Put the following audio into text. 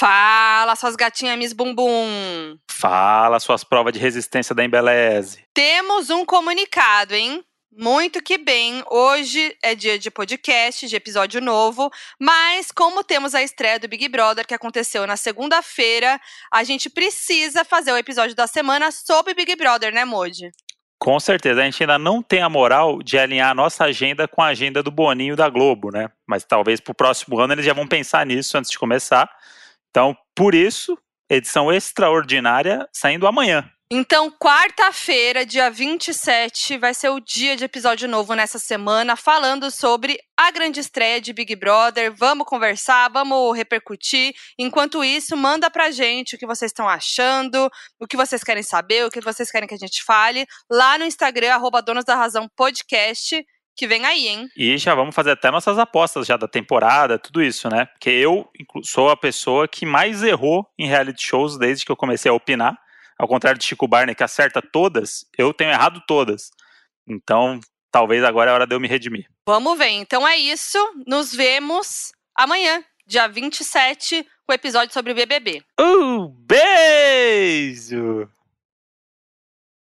Fala, suas gatinhas Miss Bumbum. Fala, suas provas de resistência da Embeleze. Temos um comunicado, hein? Muito que bem, hoje é dia de podcast, de episódio novo, mas como temos a estreia do Big Brother que aconteceu na segunda-feira, a gente precisa fazer o episódio da semana sobre Big Brother, né, Moji? Com certeza, a gente ainda não tem a moral de alinhar a nossa agenda com a agenda do Boninho da Globo, né? Mas talvez pro próximo ano eles já vão pensar nisso antes de começar. Então, por isso, edição extraordinária saindo amanhã. Então, quarta-feira, dia 27, vai ser o dia de episódio novo nessa semana, falando sobre a grande estreia de Big Brother. Vamos conversar, vamos repercutir. Enquanto isso, manda pra gente o que vocês estão achando, o que vocês querem saber, o que vocês querem que a gente fale, lá no Instagram, arroba da Razão Podcast que vem aí, hein? E já vamos fazer até nossas apostas já da temporada, tudo isso, né? Porque eu sou a pessoa que mais errou em reality shows desde que eu comecei a opinar. Ao contrário de Chico Barney, que acerta todas, eu tenho errado todas. Então, talvez agora é a hora de eu me redimir. Vamos ver. Então é isso. Nos vemos amanhã, dia 27, com o episódio sobre o BBB. Um beijo!